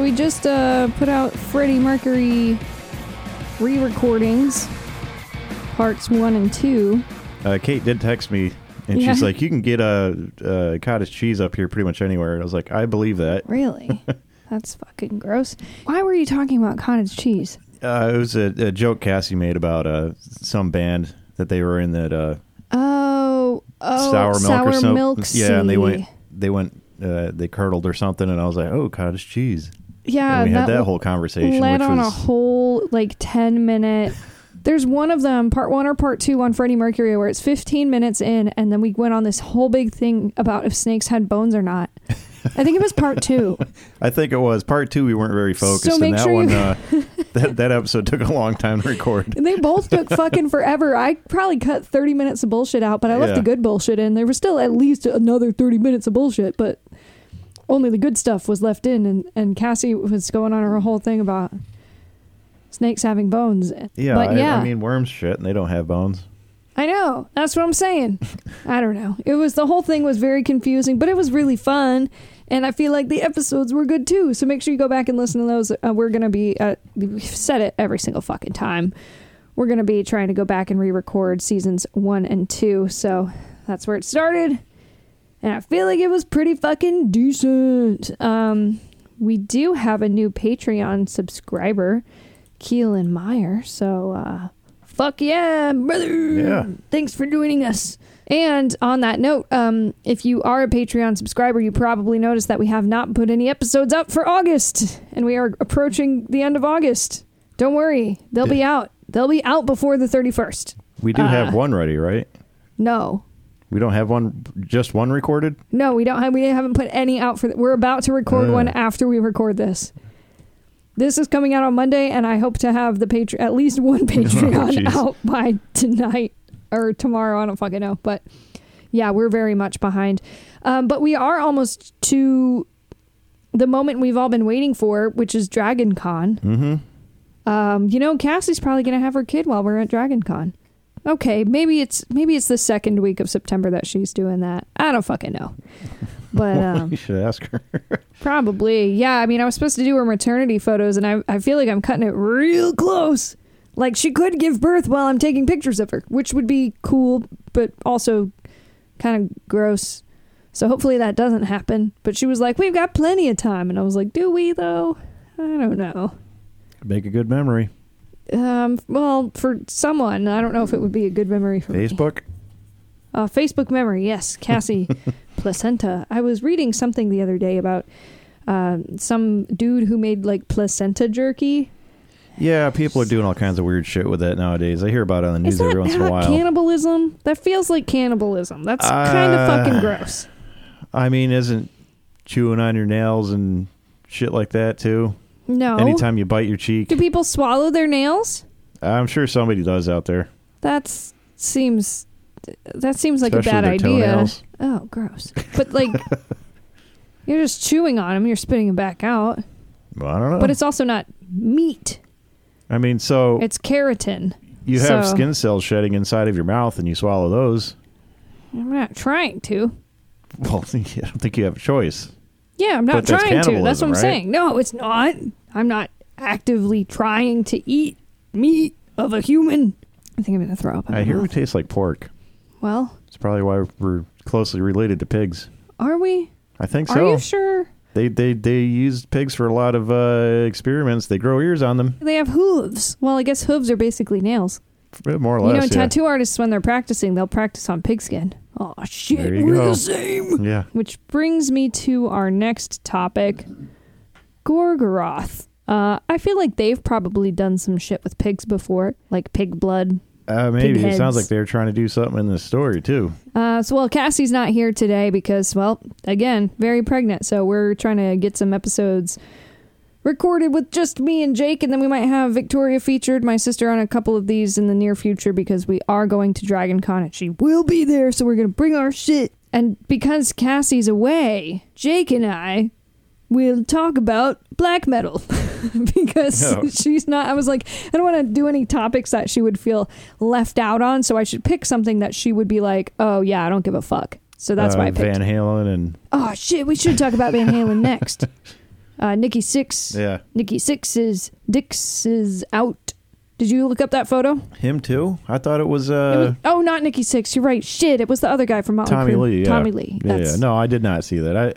So we just uh, put out Freddie Mercury re-recordings, parts one and two. Uh, Kate did text me, and Yeah. she's like, "You can get a, a cottage cheese up here pretty much anywhere." And I was like, "I believe that." Really? That's fucking gross. Why were you talking about cottage cheese? Uh, it was a, a joke Cassie made about uh, some band that they were in that uh, Oh, oh, sour milk or something. yeah, and they went, they went, uh, they curdled or something, and I was like, "Oh, cottage cheese." Yeah, and we had that whole conversation, led on was a whole like 10 minute there's one of them part one or part two on freddie mercury where it's 15 minutes in and then we went on this whole big thing about if snakes had bones or not i think it was part two I think it was part two. We weren't very focused, So and that sure one, you- uh, that that episode took a long time to record. and they both took fucking forever i probably cut 30 minutes of bullshit out but i left Yeah. the good bullshit in there was still at least another 30 minutes of bullshit but only the good stuff was left in and, and cassie was going on her whole thing about snakes having bones Yeah, but I, yeah I mean worms shit, and they don't have bones. I know. That's what I'm saying. I don't know. It was the whole thing was very confusing, but it was really fun, and I feel like the episodes were good too. So make sure you go back and listen to those. Uh, we're gonna be. Uh, we've said it every single fucking time. We're gonna be trying to go back and re-record seasons one and two. So that's where it started, and I feel like it was pretty fucking decent. Um, we do have a new Patreon subscriber, Keelan Meyer. So. uh Fuck yeah, brother. Yeah. Thanks for joining us. And on that note, um, if you are a Patreon subscriber, you probably noticed that we have not put any episodes up for August. And we are approaching the end of August. Don't worry, they'll be out. They'll be out before the 31st. We do Uh, have one ready, right? No. We don't have one, just one recorded. No, we don't have we haven't put any out for th- we're about to record Uh. one after we record this. This is coming out on Monday and I hope to have the Patre- at least one Patreon jeez. out by tonight or tomorrow, I don't fucking know, but yeah, we're very much behind. Um, but we are almost to the moment we've all been waiting for, which is Dragon Con. Mm-hmm. Um, you know, Cassie's probably gonna have her kid while we're at Dragon Con. Okay, maybe it's maybe it's the second week of September that she's doing that. I don't fucking know. But um, you should ask her. probably, yeah. I mean, I was supposed to do her maternity photos, and I I feel like I'm cutting it real close. Like she could give birth while I'm taking pictures of her, which would be cool, but also kind of gross. So hopefully that doesn't happen. But she was like, "We've got plenty of time," and I was like, "Do we though?" I don't know. Make a good memory. Um, well, for someone, I don't know if it would be a good memory for me. Facebook. Uh, Facebook memory, yes, Cassie placenta. I was reading something the other day about um, some dude who made like placenta jerky. Yeah, people are doing all kinds of weird shit with that nowadays. I hear about it on the news every once in a while. cannibalism? That feels like cannibalism. That's kind of Uh, fucking gross. I mean, isn't chewing on your nails and shit like that too? No. Anytime you bite your cheek, Do people swallow their nails? I'm sure somebody does out there. That seems that seems like Especially a bad their idea. toenails. Oh, gross. But like you're just chewing on them, you're spitting them back out. Well, I don't know. But it's also not meat. I mean, so It's keratin. you have so- skin cells shedding inside of your mouth, and you swallow those. I'm not trying to. Well, I don't think you have a choice. Yeah, I'm not But that's trying to. That's what I'm cannibalism, right? saying. No, it's not. I'm not actively trying to eat meat of a human. I think I'm going to throw up. I hear we mouth. taste like pork. Well, It's probably why we're closely related to pigs. are we? I think so. Are you sure? They they they used pigs for a lot of uh, experiments. They grow ears on them, They have hooves. Well, I guess hooves are basically nails. more or less. you know, yeah. tattoo artists when they're practicing, they'll practice on pigskin. Oh shit, we're go. the same. Yeah. Which brings me to our next topic, Gorgoroth. Uh, I feel like they've probably done some shit with pigs before, like pig blood. Uh, maybe it sounds like they're trying to do something in this story too. Uh, so, well, Cassie's not here today because, well, again, very pregnant. So we're trying to get some episodes recorded with just me and Jake, and then we might have Victoria featured, my sister, on a couple of these in the near future because we are going to Dragon Con and she will be there. So we're gonna bring our shit. And because Cassie's away, Jake and I will talk about black metal because Oh. she's not. I was like, I don't want to do any topics that she would feel left out on, so I should pick something that she would be like, oh yeah, I don't give a fuck. So that's uh, why I picked. Van Halen and oh shit, we should talk about Van Halen next. Uh, Nikki Sixx. Yeah. Nikki Sixx is Dix is out. Did you look up that photo? Him too? I thought it was It uh was- oh, not Nikki Sixx. You're right. Shit, it was the other guy from Motley Tommy Crue. Lee. Yeah. Tommy Lee. Yeah, yeah. No, I did not see that. I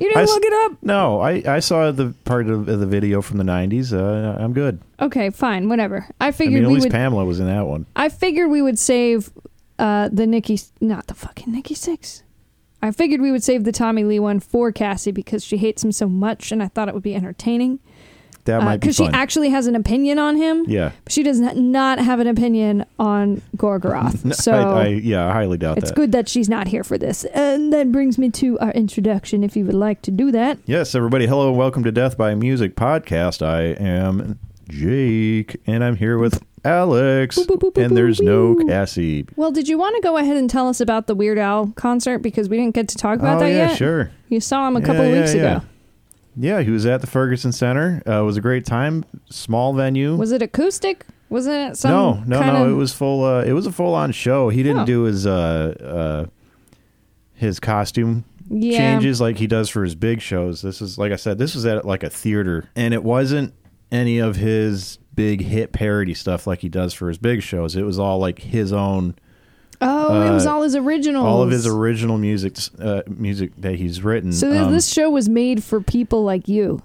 You didn't I s- look it up. no, I, I saw the part of the video from the '90s. Uh, I'm good. Okay, fine, whatever. I I figured mean, at we least would. Pamela was in that one. I figured we would save uh, the Nikki, not the fucking Nikki Sixx. I figured we would save the Tommy Lee one for Cassie because she hates him so much, and I thought it would be entertaining. That might be Because Uh, she actually has an opinion on him. yeah. She does not- have an opinion on Gorgoroth. So I, I, yeah, I highly doubt that. it's that. good that she's not here for this. And that brings me to our introduction, if you would like to do that. Yes, everybody. Hello and welcome to Death by Music podcast. I am Jake, and I'm here with Alex, Boop, boop, boop, and there's no. Cassie. Well, did you want to go ahead and tell us about the Weird Al concert because we didn't get to talk about oh that yeah, yet? sure. You saw him a couple Yeah, of yeah, weeks yeah. ago. Yeah, he was at the Ferguson Center. Uh, it was a great time. Small venue. Was it acoustic? Wasn't it some no, no, kind no. of- It was full. Uh, it was a full on show. He didn't Oh. do his uh, uh, his costume yeah. changes like he does for his big shows. This is like I said, this was at like a theater, and it wasn't any of his big hit parody stuff like he does for his big shows. It was all like his own, Oh, it was uh, all his originals. all of his original music, uh, music that he's written. So this, Um, this show was made for people like you.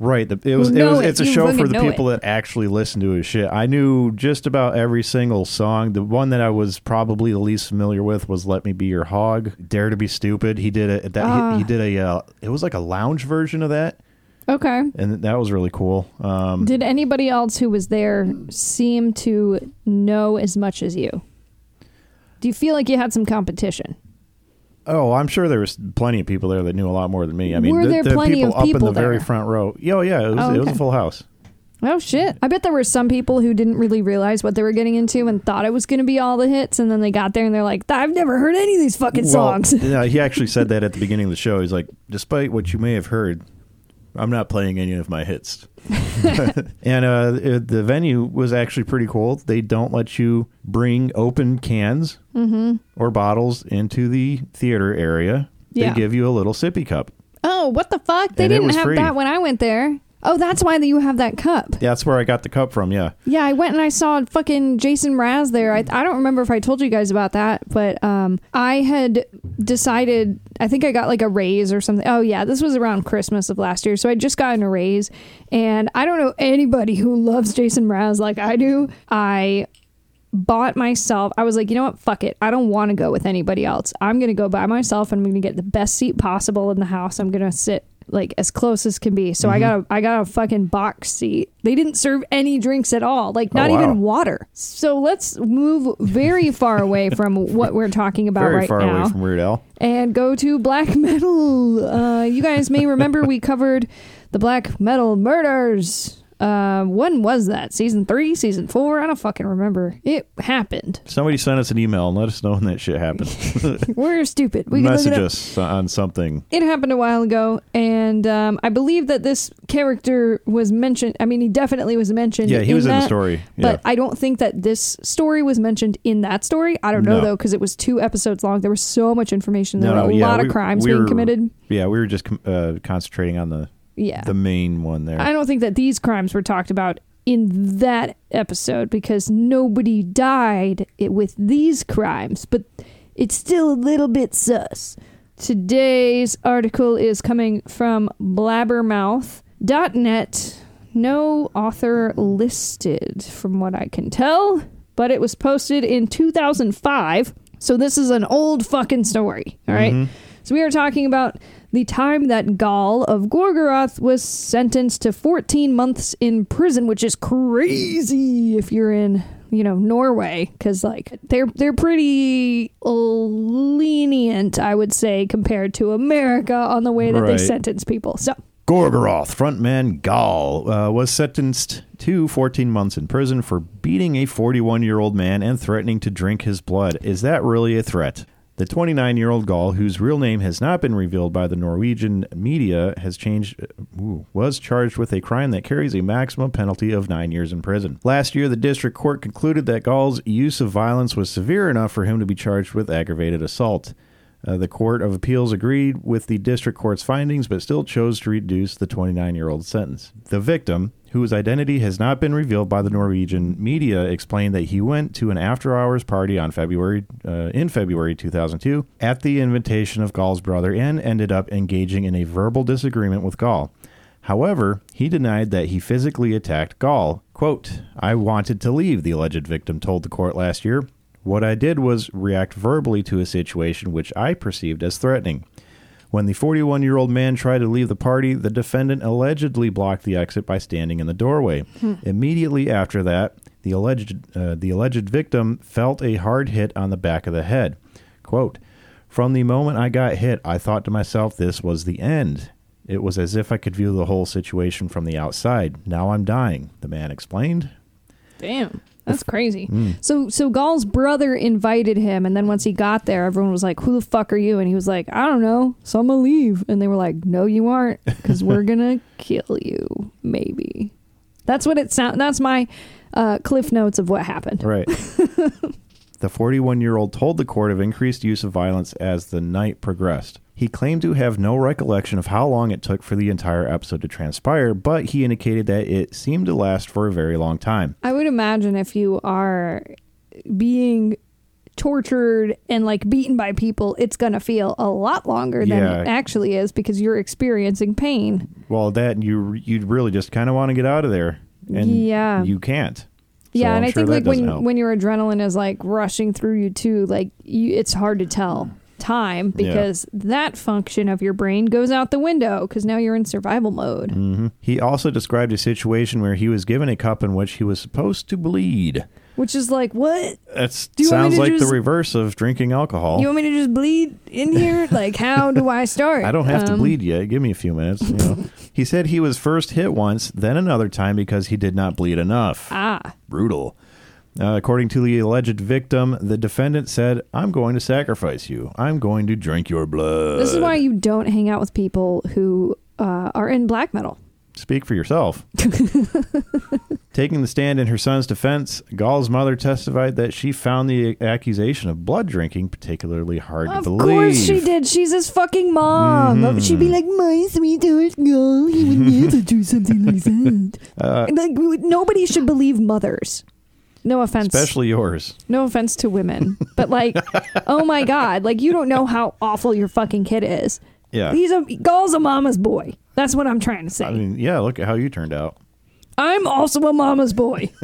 Right. The, it was. It was. it. It's a You show for the people that actually listen to his shit. I knew just about every single song. The one that I was probably the least familiar with was "Let Me Be Your Hog." Dare to be stupid. He did a that. Ah. he, he did a. Uh, it was like a lounge version of that, Okay. and that was really cool. Um, Did anybody else who was there seem to know as much as you? Do you feel like you had some competition? oh, I'm sure there was plenty of people there that knew a lot more than me. I mean, Were the, there the plenty people of up in people the very front row. Yeah, yeah. It was. Oh, It was a full house. Oh shit! I bet there were some people who didn't really realize what they were getting into and thought it was going to be all the hits, and then they got there and they're like, "I've never heard any of these fucking songs." Yeah, he actually said that at the beginning of the show. He's like, despite what you may have heard, I'm not playing any of my hits. and uh, the venue was actually pretty cool. They don't let you bring open cans Mm-hmm. or bottles into the theater area. Yeah. They give you a little sippy cup. oh, what the fuck? They And didn't have free. that when I went there. Oh, that's why you have that cup. Yeah, that's where I got the cup from. Yeah. Yeah, I went and I saw fucking Jason Mraz there. I, I don't remember if I told you guys about that, but um, I had decided, I think I got like a raise or something. Oh, yeah, this was around Christmas of last year. So I just gotten a raise. And I don't know anybody who loves Jason Mraz like I do. I bought myself i was like you know what fuck it i don't want to go with anybody else i'm gonna go by myself and i'm gonna get the best seat possible in the house i'm gonna sit like as close as can be so i got a i got a fucking box seat they didn't serve any drinks at all like not Oh, wow. even water so let's move very far away from what we're talking about Very right far now away from Weird Al. and go to black metal. Uh, you guys may remember we covered the black metal murders. Uh, when was that? Season three, season four? I don't fucking remember. It happened. Somebody sent us an email and let us know when that shit happened. We're stupid. We can look it Message us on something. It happened a while ago, and um, I believe that this character was mentioned. I mean, he definitely was mentioned. Yeah, he was in the story. Yeah. But I don't think that this story was mentioned in that story. I don't know No. though, because it was two episodes long. There was so much information. There No, were a yeah, lot we- of crimes we being were- committed. Yeah, we were just uh, concentrating on the Yeah, the main one there. I don't think that these crimes were talked about in that episode because nobody died with these crimes, but it's still a little bit sus. Today's article is coming from blabbermouth.net. No author listed, from what I can tell, but it was posted in 2005. So this is an old fucking story, all right? Mhm. So we are talking about the time that Gaahl of Gorgoroth was sentenced to 14 months in prison, which is crazy if you're in, you know, Norway, because like they're they're pretty lenient, I would say, compared to America on the way that they sentence people. So Gorgoroth, frontman Gaahl, uh, was sentenced to 14 months in prison for beating a 41 year old man and threatening to drink his blood. Is that really a threat? The 29 year old Gaahl, whose real name has not been revealed by the Norwegian media, has changed, uh, ooh, was charged with a crime that carries a maximum penalty of nine years in prison. Last year, the district court concluded that Gaahl's use of violence was severe enough for him to be charged with aggravated assault. Uh, the Court of Appeals agreed with the district court's findings, but still chose to reduce the 29 year old sentence. The victim, whose identity has not been revealed by the Norwegian media, explained that he went to an after hours party on February uh, in February 2002 at the invitation of Gaahl's brother and ended up engaging in a verbal disagreement with Gaahl. However, he denied that he physically attacked Gaahl. Quote, I wanted to leave, the alleged victim told the court last year. What I did was react verbally to a situation which I perceived as threatening. When the 41 year old man tried to leave the party, the defendant allegedly blocked the exit by standing in the doorway. Immediately after that, the alleged, uh, the alleged victim felt a hard hit on the back of the head. Quote, From the moment I got hit, I thought to myself this was the end. It was as if I could view the whole situation from the outside. Now I'm dying, the man explained. Damn. That's crazy. Mm. So so Gaahl's brother invited him and then once he got there everyone was like, "Who the fuck are you?" and he was like, "I don't know. So I'm to leave." And they were like, "No you aren't cuz we're going to kill you maybe." That's what it sounds. that's my uh, cliff notes of what happened. Right. the 41 year old told the court of increased use of violence as the night progressed. He claimed to have no recollection of how long it took for the entire episode to transpire, but he indicated that it seemed to last for a very long time. I would imagine if you are being tortured and like beaten by people, it's going to feel a lot longer than Yeah. it actually is because you're experiencing pain. Well, that you you'd really just kind of want to get out of there, and Yeah. you can't. So yeah, and I'm I sure think that like doesn't when help. when your adrenaline is like rushing through you too, like you, it's hard to tell time Yeah. because that function of your brain goes out the window because now you're in survival mode. hmm He also described a situation where he was given a cup in which he was supposed to bleed. Which is like, what? That Do you want me sounds like just- the reverse of drinking alcohol. You want me to just bleed in here? like, how do I start? I don't have to Um, bleed yet. Give me a few minutes. You know. he said he was first hit once, then another time because he did not bleed enough. Ah, Brutal. Uh, according to the alleged victim, the defendant said, I'm going to sacrifice you. I'm going to drink your blood. this is why you don't hang out with people who uh, are in black metal. Speak for yourself. Taking the stand in her son's defense, Gaahl's mother testified that she found the accusation of blood drinking particularly hard Of to believe. Of course she did. She's his fucking mom. Mhm. She'd be like, my sweetheart girl, he would never do something like that. Uh, like, nobody should believe mothers. No offense. especially yours. no offense to women. But like, oh my God. Like, you don't know how awful your fucking kid is. Yeah. He's a, Gaahl's a mama's boy. That's what I'm trying to say. I mean, yeah, look at how you turned out. I'm also a mama's boy.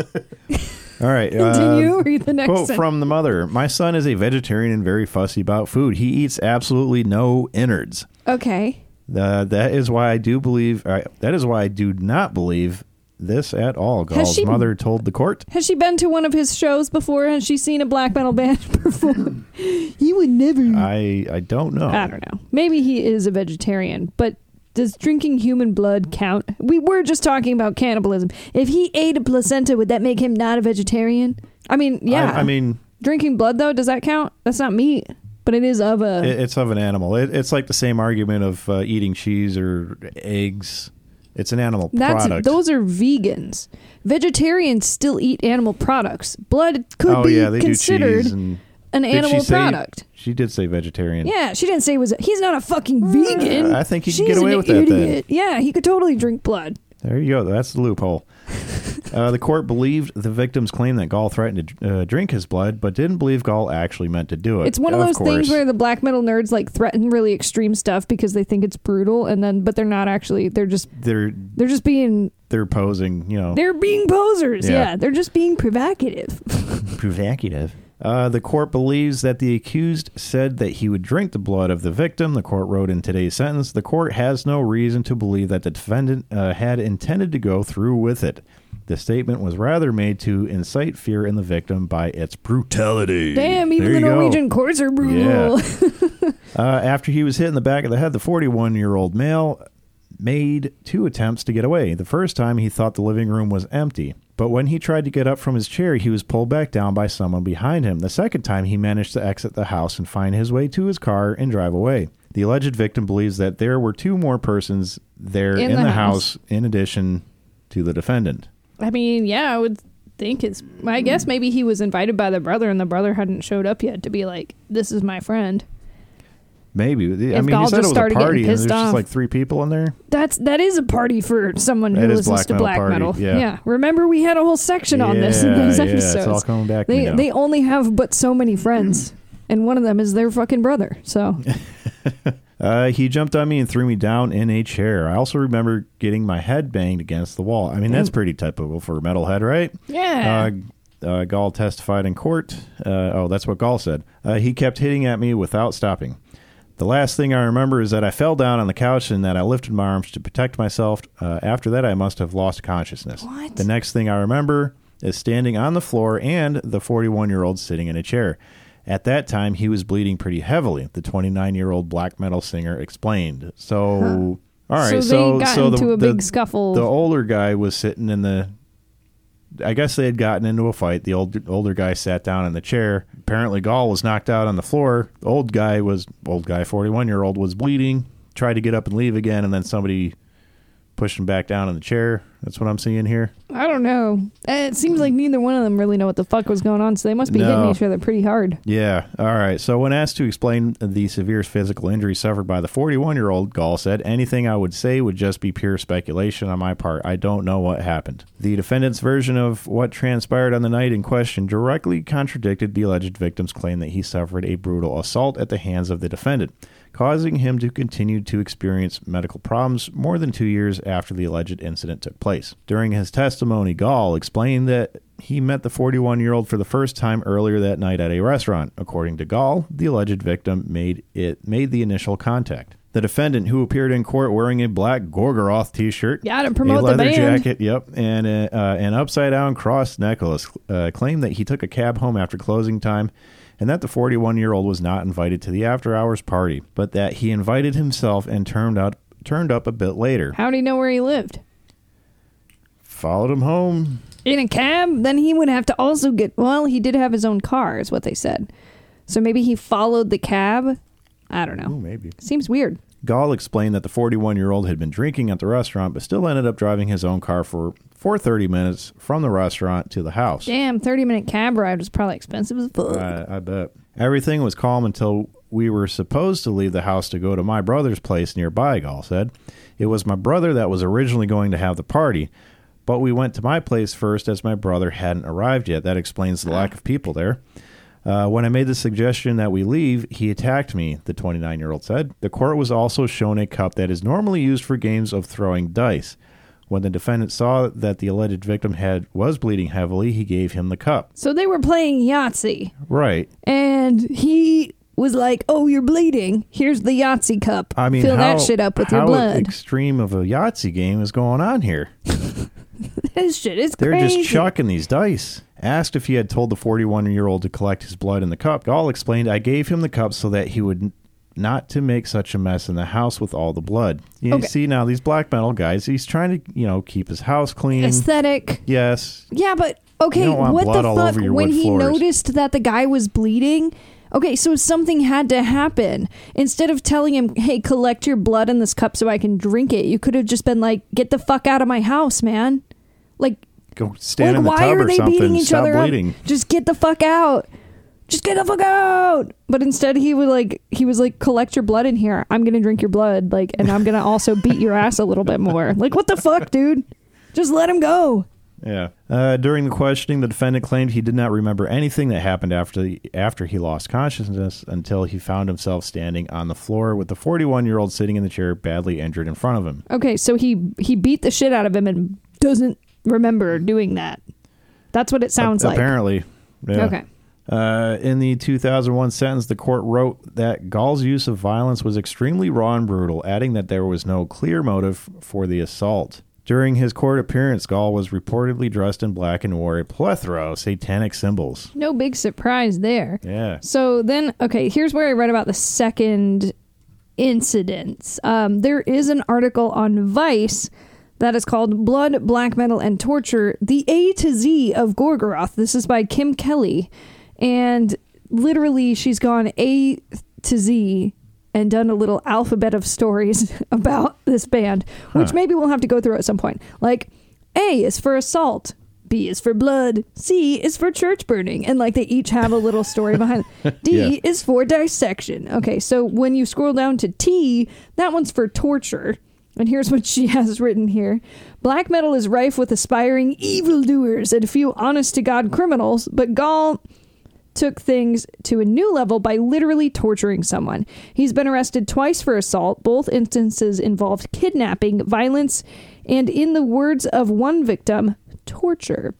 All right. Continue. uh, Read the next Quote sentence. from the mother My son is a vegetarian and very fussy about food. He eats absolutely no innards. Okay. Uh, that is why I do believe, uh, that is why I do not believe this at all. Gaahl's she- mother told the court. Has she been to one of his shows before? Has she seen a black metal band perform? he would never. I, I don't know. I don't know. Maybe he is a vegetarian, but does drinking human blood count? We were just talking about cannibalism. If he ate a placenta, would that make him not a vegetarian? I mean, yeah. I, I mean, drinking blood though, does that count? That's not meat, but it is of a. it's of an animal. It, it's like the same argument of uh, eating cheese or eggs. It's an animal that's product. those are vegans. Vegetarians still eat animal products. Blood could oh be yeah, they considered cheese and an Did she animal say- product. She did say vegetarian. Yeah, she didn't say he was. A, he's not a fucking vegan. I think he could She's get away an with that then. idiot. Yeah, he could totally drink blood. There you go. That's the loophole. Uh, the court believed the victim's claim that Gaahl threatened to uh, drink his blood, but didn't believe Gaahl actually meant to do it. It's one of those course. things where the black metal nerds like threaten really extreme stuff because they think it's brutal, and then but they're not actually. They're just they're they're just being they're posing, you know, they're being posers. Yeah. Yeah, they're just being provocative. provocative. Uh, the court believes that the accused said that he would drink the blood of the victim. The court wrote in today's sentence the court has no reason to believe that the defendant uh, had intended to go through with it. The statement was rather made to incite fear in the victim by its brutality. Damn, even the you go. Norwegian courts are brutal. Uh, after he was hit in the back of the head, the 41 year old male made two attempts to get away. The first time, he thought the living room was empty, but when he tried to get up from his chair, he was pulled back down by someone behind him. The second time, he managed to exit the house and find his way to his car and drive away. The alleged victim believes that there were two more persons there in, In the, the house. house. in addition to the defendant. I mean, yeah, I would think it's. I guess maybe he was invited by the brother, and the brother hadn't showed up yet to be like, "This is my friend." Maybe. I If mean, Gaahl you said it just was a started getting party, and there's pissed just off. like three people in there. That's that is a party for someone who That is listens black to metal black party, metal. yeah. Remember we had a whole section on this in Yeah, those yeah, episodes. it's all coming back. to they now. they only have but so many friends, and one of them is their fucking brother. So Uh, he jumped on me and threw me down in a chair. I also remember getting my head banged against the wall. I mean, that's pretty typical for a metalhead, right? yeah, Uh, uh, Gaahl testified in court. Uh, oh, that's what Gaahl said. Uh, he kept hitting at me without stopping. The last thing I remember is that I fell down on the couch and that I lifted my arms to protect myself. Uh, after that, I must have lost consciousness. What? The next thing I remember is standing on the floor and the 41 year old sitting in a chair. At that time, he was bleeding pretty heavily, the 29 year old black metal singer explained. So, all right, so so, they got so into the, a the- big scuffle. the older guy was sitting in the I guess they had gotten into a fight. The old older guy sat down in the chair. Apparently Gaahl was knocked out on the floor. The old guy was old guy, 41-year-old was bleeding, tried to get up and leave again and then somebody him back down in the chair. That's what I'm seeing here. I don't know. It seems like neither one of them really know what the fuck was going on, so they must be No. hitting each other pretty hard. Yeah. All right. So when asked to explain the severe physical injury suffered by the 41-year-old, Gaahl said, "Anything I would say would just be pure speculation on my part. I don't know what happened." The defendant's version of what transpired on the night in question directly contradicted the alleged victim's claim that he suffered a brutal assault at the hands of the defendant, causing him to continue to experience medical problems more than 2 years after the alleged incident took place. During his testimony, Gaahl explained that he met the 41 year old for the first time earlier that night at a restaurant. According to Gaahl, the alleged victim made it made the initial contact. The defendant, who appeared in court wearing a black Gorgoroth T-shirt, Yeah, to a promote the leather band. jacket, yep, and a, uh, an upside down cross necklace, uh, claimed that he took a cab home after closing time, and that the 41 year old was not invited to the after hours party, but that he invited himself and turned up turned up a bit later. How do he know where he lived? Followed him home. In a cab? Then he would have to also get. Well, he did have his own car, is what they said. So maybe he followed the cab. I don't know. Ooh, maybe. Seems weird. Gaahl explained that the 41 year old had been drinking at the restaurant, but still ended up driving his own car for, for 30 minutes from the restaurant to the house. Damn, 30 minute cab ride was probably expensive as fuck. Uh, I bet. Everything was calm until we were supposed to leave the house to go to my brother's place nearby, Gaahl said. It was my brother that was originally going to have the party, but we went to my place first as my brother hadn't arrived yet. That explains the lack of people there. Uh, when I made the suggestion that we leave, he attacked me, the 29 year old said. The court was also shown a cup that is normally used for games of throwing dice. When the defendant saw that the alleged victim had was bleeding heavily, he gave him the cup. so they were playing Yahtzee, Right. and he was like, "Oh, you're bleeding. Here's the Yahtzee cup. I mean, fill how, that shit up with your blood." how blood." extreme of a Yahtzee game is going on here? this shit is They're crazy. just chucking these dice. Asked if he had told the 41 year old to collect his blood in the cup, Gaahl explained, I gave him the cup so that he would not to make such a mess in the house with all the blood. You Okay. see now these black metal guys, he's trying to, you know, keep his house clean. Aesthetic. yes. Yeah, but okay, what blood the all fuck? over your when he floors. noticed that the guy was bleeding, okay, so something had to happen. Instead of telling him, "Hey, collect your blood in this cup so I can drink it," you could have just been like, "Get the fuck out of my house, man!" Like, Go stand like in the why tub are or they something. beating each Stop other bleeding. up? Just get the fuck out. Just get the fuck out. But instead, he would like he was like, "Collect your blood in here. I'm gonna drink your blood, like, and I'm gonna also beat your ass a little bit more." Like, what the fuck, dude? Just let him go. Yeah. Uh, during the questioning, the defendant claimed he did not remember anything that happened after the, after he lost consciousness until he found himself standing on the floor with the 41 year old sitting in the chair, badly injured in front of him. Okay, so he he beat the shit out of him and doesn't remember doing that. That's what it sounds A- like. Apparently. Yeah. Okay. Uh, in the 2001 sentence, the court wrote that Gaahl's use of violence was extremely raw and brutal, adding that there was no clear motive for the assault. During his court appearance, Gaahl was reportedly dressed in black and wore a plethora of satanic symbols. No big surprise there. Yeah. So then, okay, here's where I read about the second incident. Um, there is an article on Vice that is called Blood, Black Metal, and Torture The A to Z of Gorgoroth. This is by Kim Kelly. And literally, she's gone A to Z and done a little alphabet of stories about this band, which Huh. maybe we'll have to go through at some point. Like, A is for assault. B is for blood. C is for church burning. And like they each have a little story behind. D Yeah. is for dissection. Okay, so when you scroll down to T, that one's for torture. And here's what she has written here Black metal is rife with aspiring evildoers and a few honest to God criminals, but Gaahl took things to a new level by literally torturing someone. He's been arrested twice for assault. Both instances involved kidnapping, violence, and, in the words of one victim, torture.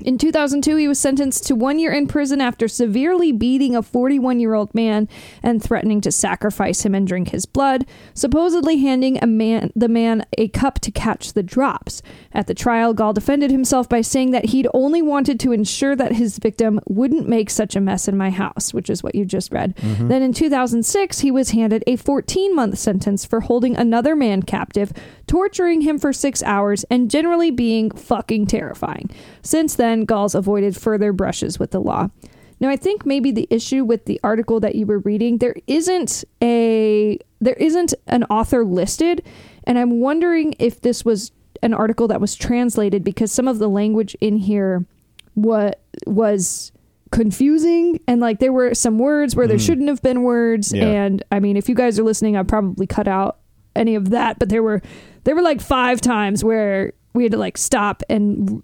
In 2002, he was sentenced to one year in prison after severely beating a 41 year old man and threatening to sacrifice him and drink his blood, supposedly handing a man, the man a cup to catch the drops. At the trial, Gaahl defended himself by saying that he'd only wanted to ensure that his victim wouldn't make such a mess in my house, which is what you just read. Mm-hmm. Then in 2006, he was handed a 14 month sentence for holding another man captive, torturing him for six hours, and generally being fucking terrifying. Since then, Gaahl's avoided further brushes with the law. Now, I think maybe the issue with the article that you were reading, there isn't a there isn't an author listed, and I'm wondering if this was an article that was translated because some of the language in here what was confusing and like there were some words where there Mm. shouldn't have been words Yeah. and I mean if you guys are listening I probably cut out any of that but there were there were like five times where we had to like stop and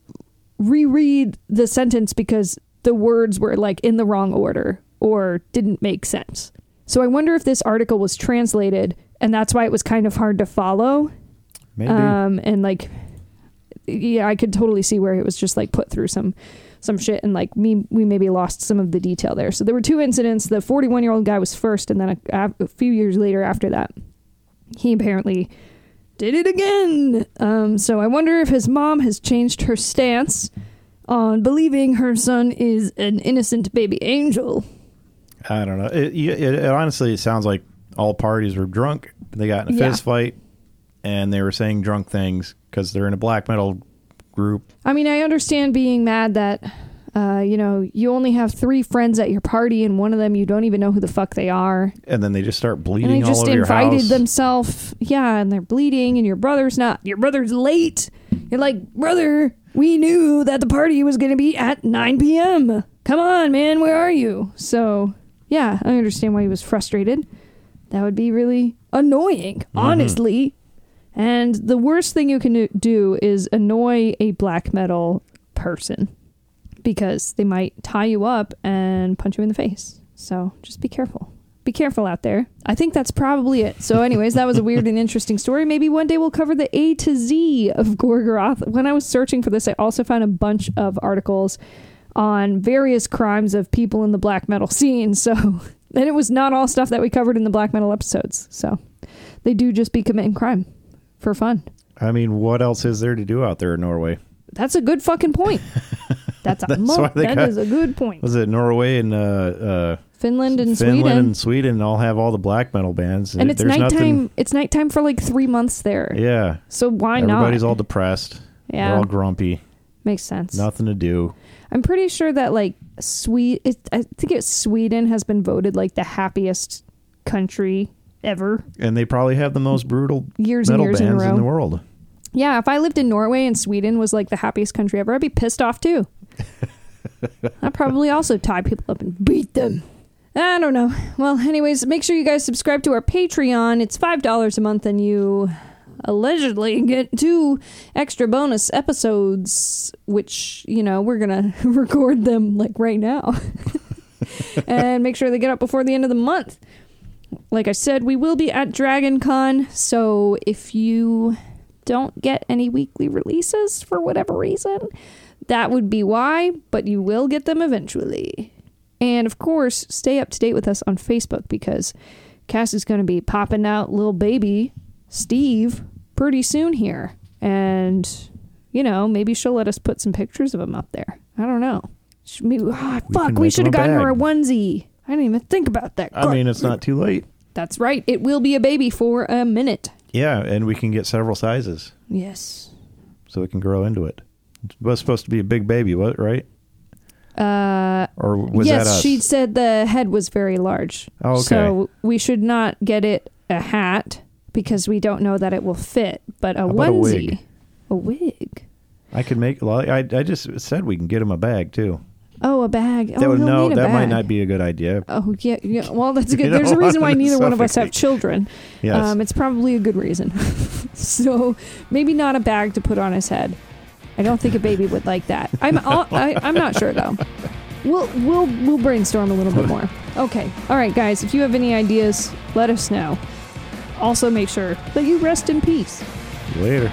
reread the sentence because the words were like in the wrong order or didn't make sense. So I wonder if this article was translated and that's why it was kind of hard to follow. Maybe. Um and like yeah, I could totally see where it was just like put through some some shit and like me we maybe lost some of the detail there. So there were two incidents. The 41-year-old guy was first and then a, a few years later after that he apparently did it again. Um, so I wonder if his mom has changed her stance on believing her son is an innocent baby angel. I don't know. It, it, it honestly it sounds like all parties were drunk. They got in a Yeah. fist fight, and they were saying drunk things because they're in a black metal group. I mean, I understand being mad that, uh, you know, you only have three friends at your party, and one of them you don't even know who the fuck they are, And then they just start and bleeding they all just over your invited themselves. Yeah, and they're bleeding, and your brother's not. Your brother's late. You're like, brother, we knew that the party was going to be at 9 p.m. Come on, man, where are you? So, yeah, I understand why he was frustrated. That would be really annoying, honestly. And the worst thing you can do is annoy a black metal person because they might tie you up and punch you in the face. So just be careful. Be careful out there. I think that's probably it. So, anyways, that was a weird and interesting story. Maybe one day we'll cover the A to Z of Gorgoroth. When I was searching for this, I also found a bunch of articles on various crimes of people in the black metal scene. So, and it was not all stuff that we covered in the black metal episodes. So, they do just be committing crime for fun. I mean, what else is there to do out there in Norway? That's a good fucking point. That's a That's why they that got- is a good point. Was it Norway and uh, uh, Finland and Finland Sweden. and Sweden all have all the black metal bands? and it's There's nighttime. Nothing, It's nighttime for like three months there. yeah, So why not? everybody's not? all depressed. They're yeah, all grumpy. makes sense. Nothing to do. I'm pretty sure that like Sweden. It, I think it's Sweden has been voted like the happiest country ever And they probably have the most brutal years and metal years in a bands row. in the world. Yeah, if I lived in Norway and Sweden was like the happiest country ever, I'd be pissed off too. I'd probably also tie people up and beat them. I don't know. Well, anyways, make sure you guys subscribe to our Patreon. It's $5 a month and you allegedly get two extra bonus episodes, which, you know, we're going to record them like right now. and make sure they get up before the end of the month. Like I said, we will be at Dragon Con, so if you don't get any weekly releases for whatever reason, that would be why, but you will get them eventually. And of course, stay up to date with us on Facebook because Cass is going to be popping out little baby Steve pretty soon here. And, you know, maybe she'll let us put some pictures of him up there. I don't know. Maybe, ah, We fuck, we should have gotten her a onesie. I didn't even think about that. I mean, it's not too late. That's right. It will be a baby for a minute. Yeah, and we can get several sizes Yes. so it can grow into it. It was supposed to be a big baby, what? Right? Uh, Or was yes, that us? she said the head was very large. Oh, okay. So we should not get it a hat because we don't know that it will fit, but a How about a onesie, wig? a wig. I could make. Well, I I just said we can get him a bag too. Oh, a bag. That oh, would he'll no. need a That bag. might not be a good idea. Oh yeah, yeah. Well, that's good. There's a reason why neither one of us have children. Yes. Um, it's probably a good reason. so maybe not a bag to put on his head. I don't think a baby would like that. I'm I'll, I, I'm not sure though. We'll we'll we'll brainstorm a little bit more. Okay. All right, guys. If you have any ideas, let us know. Also, make sure that you rest in peace. Later.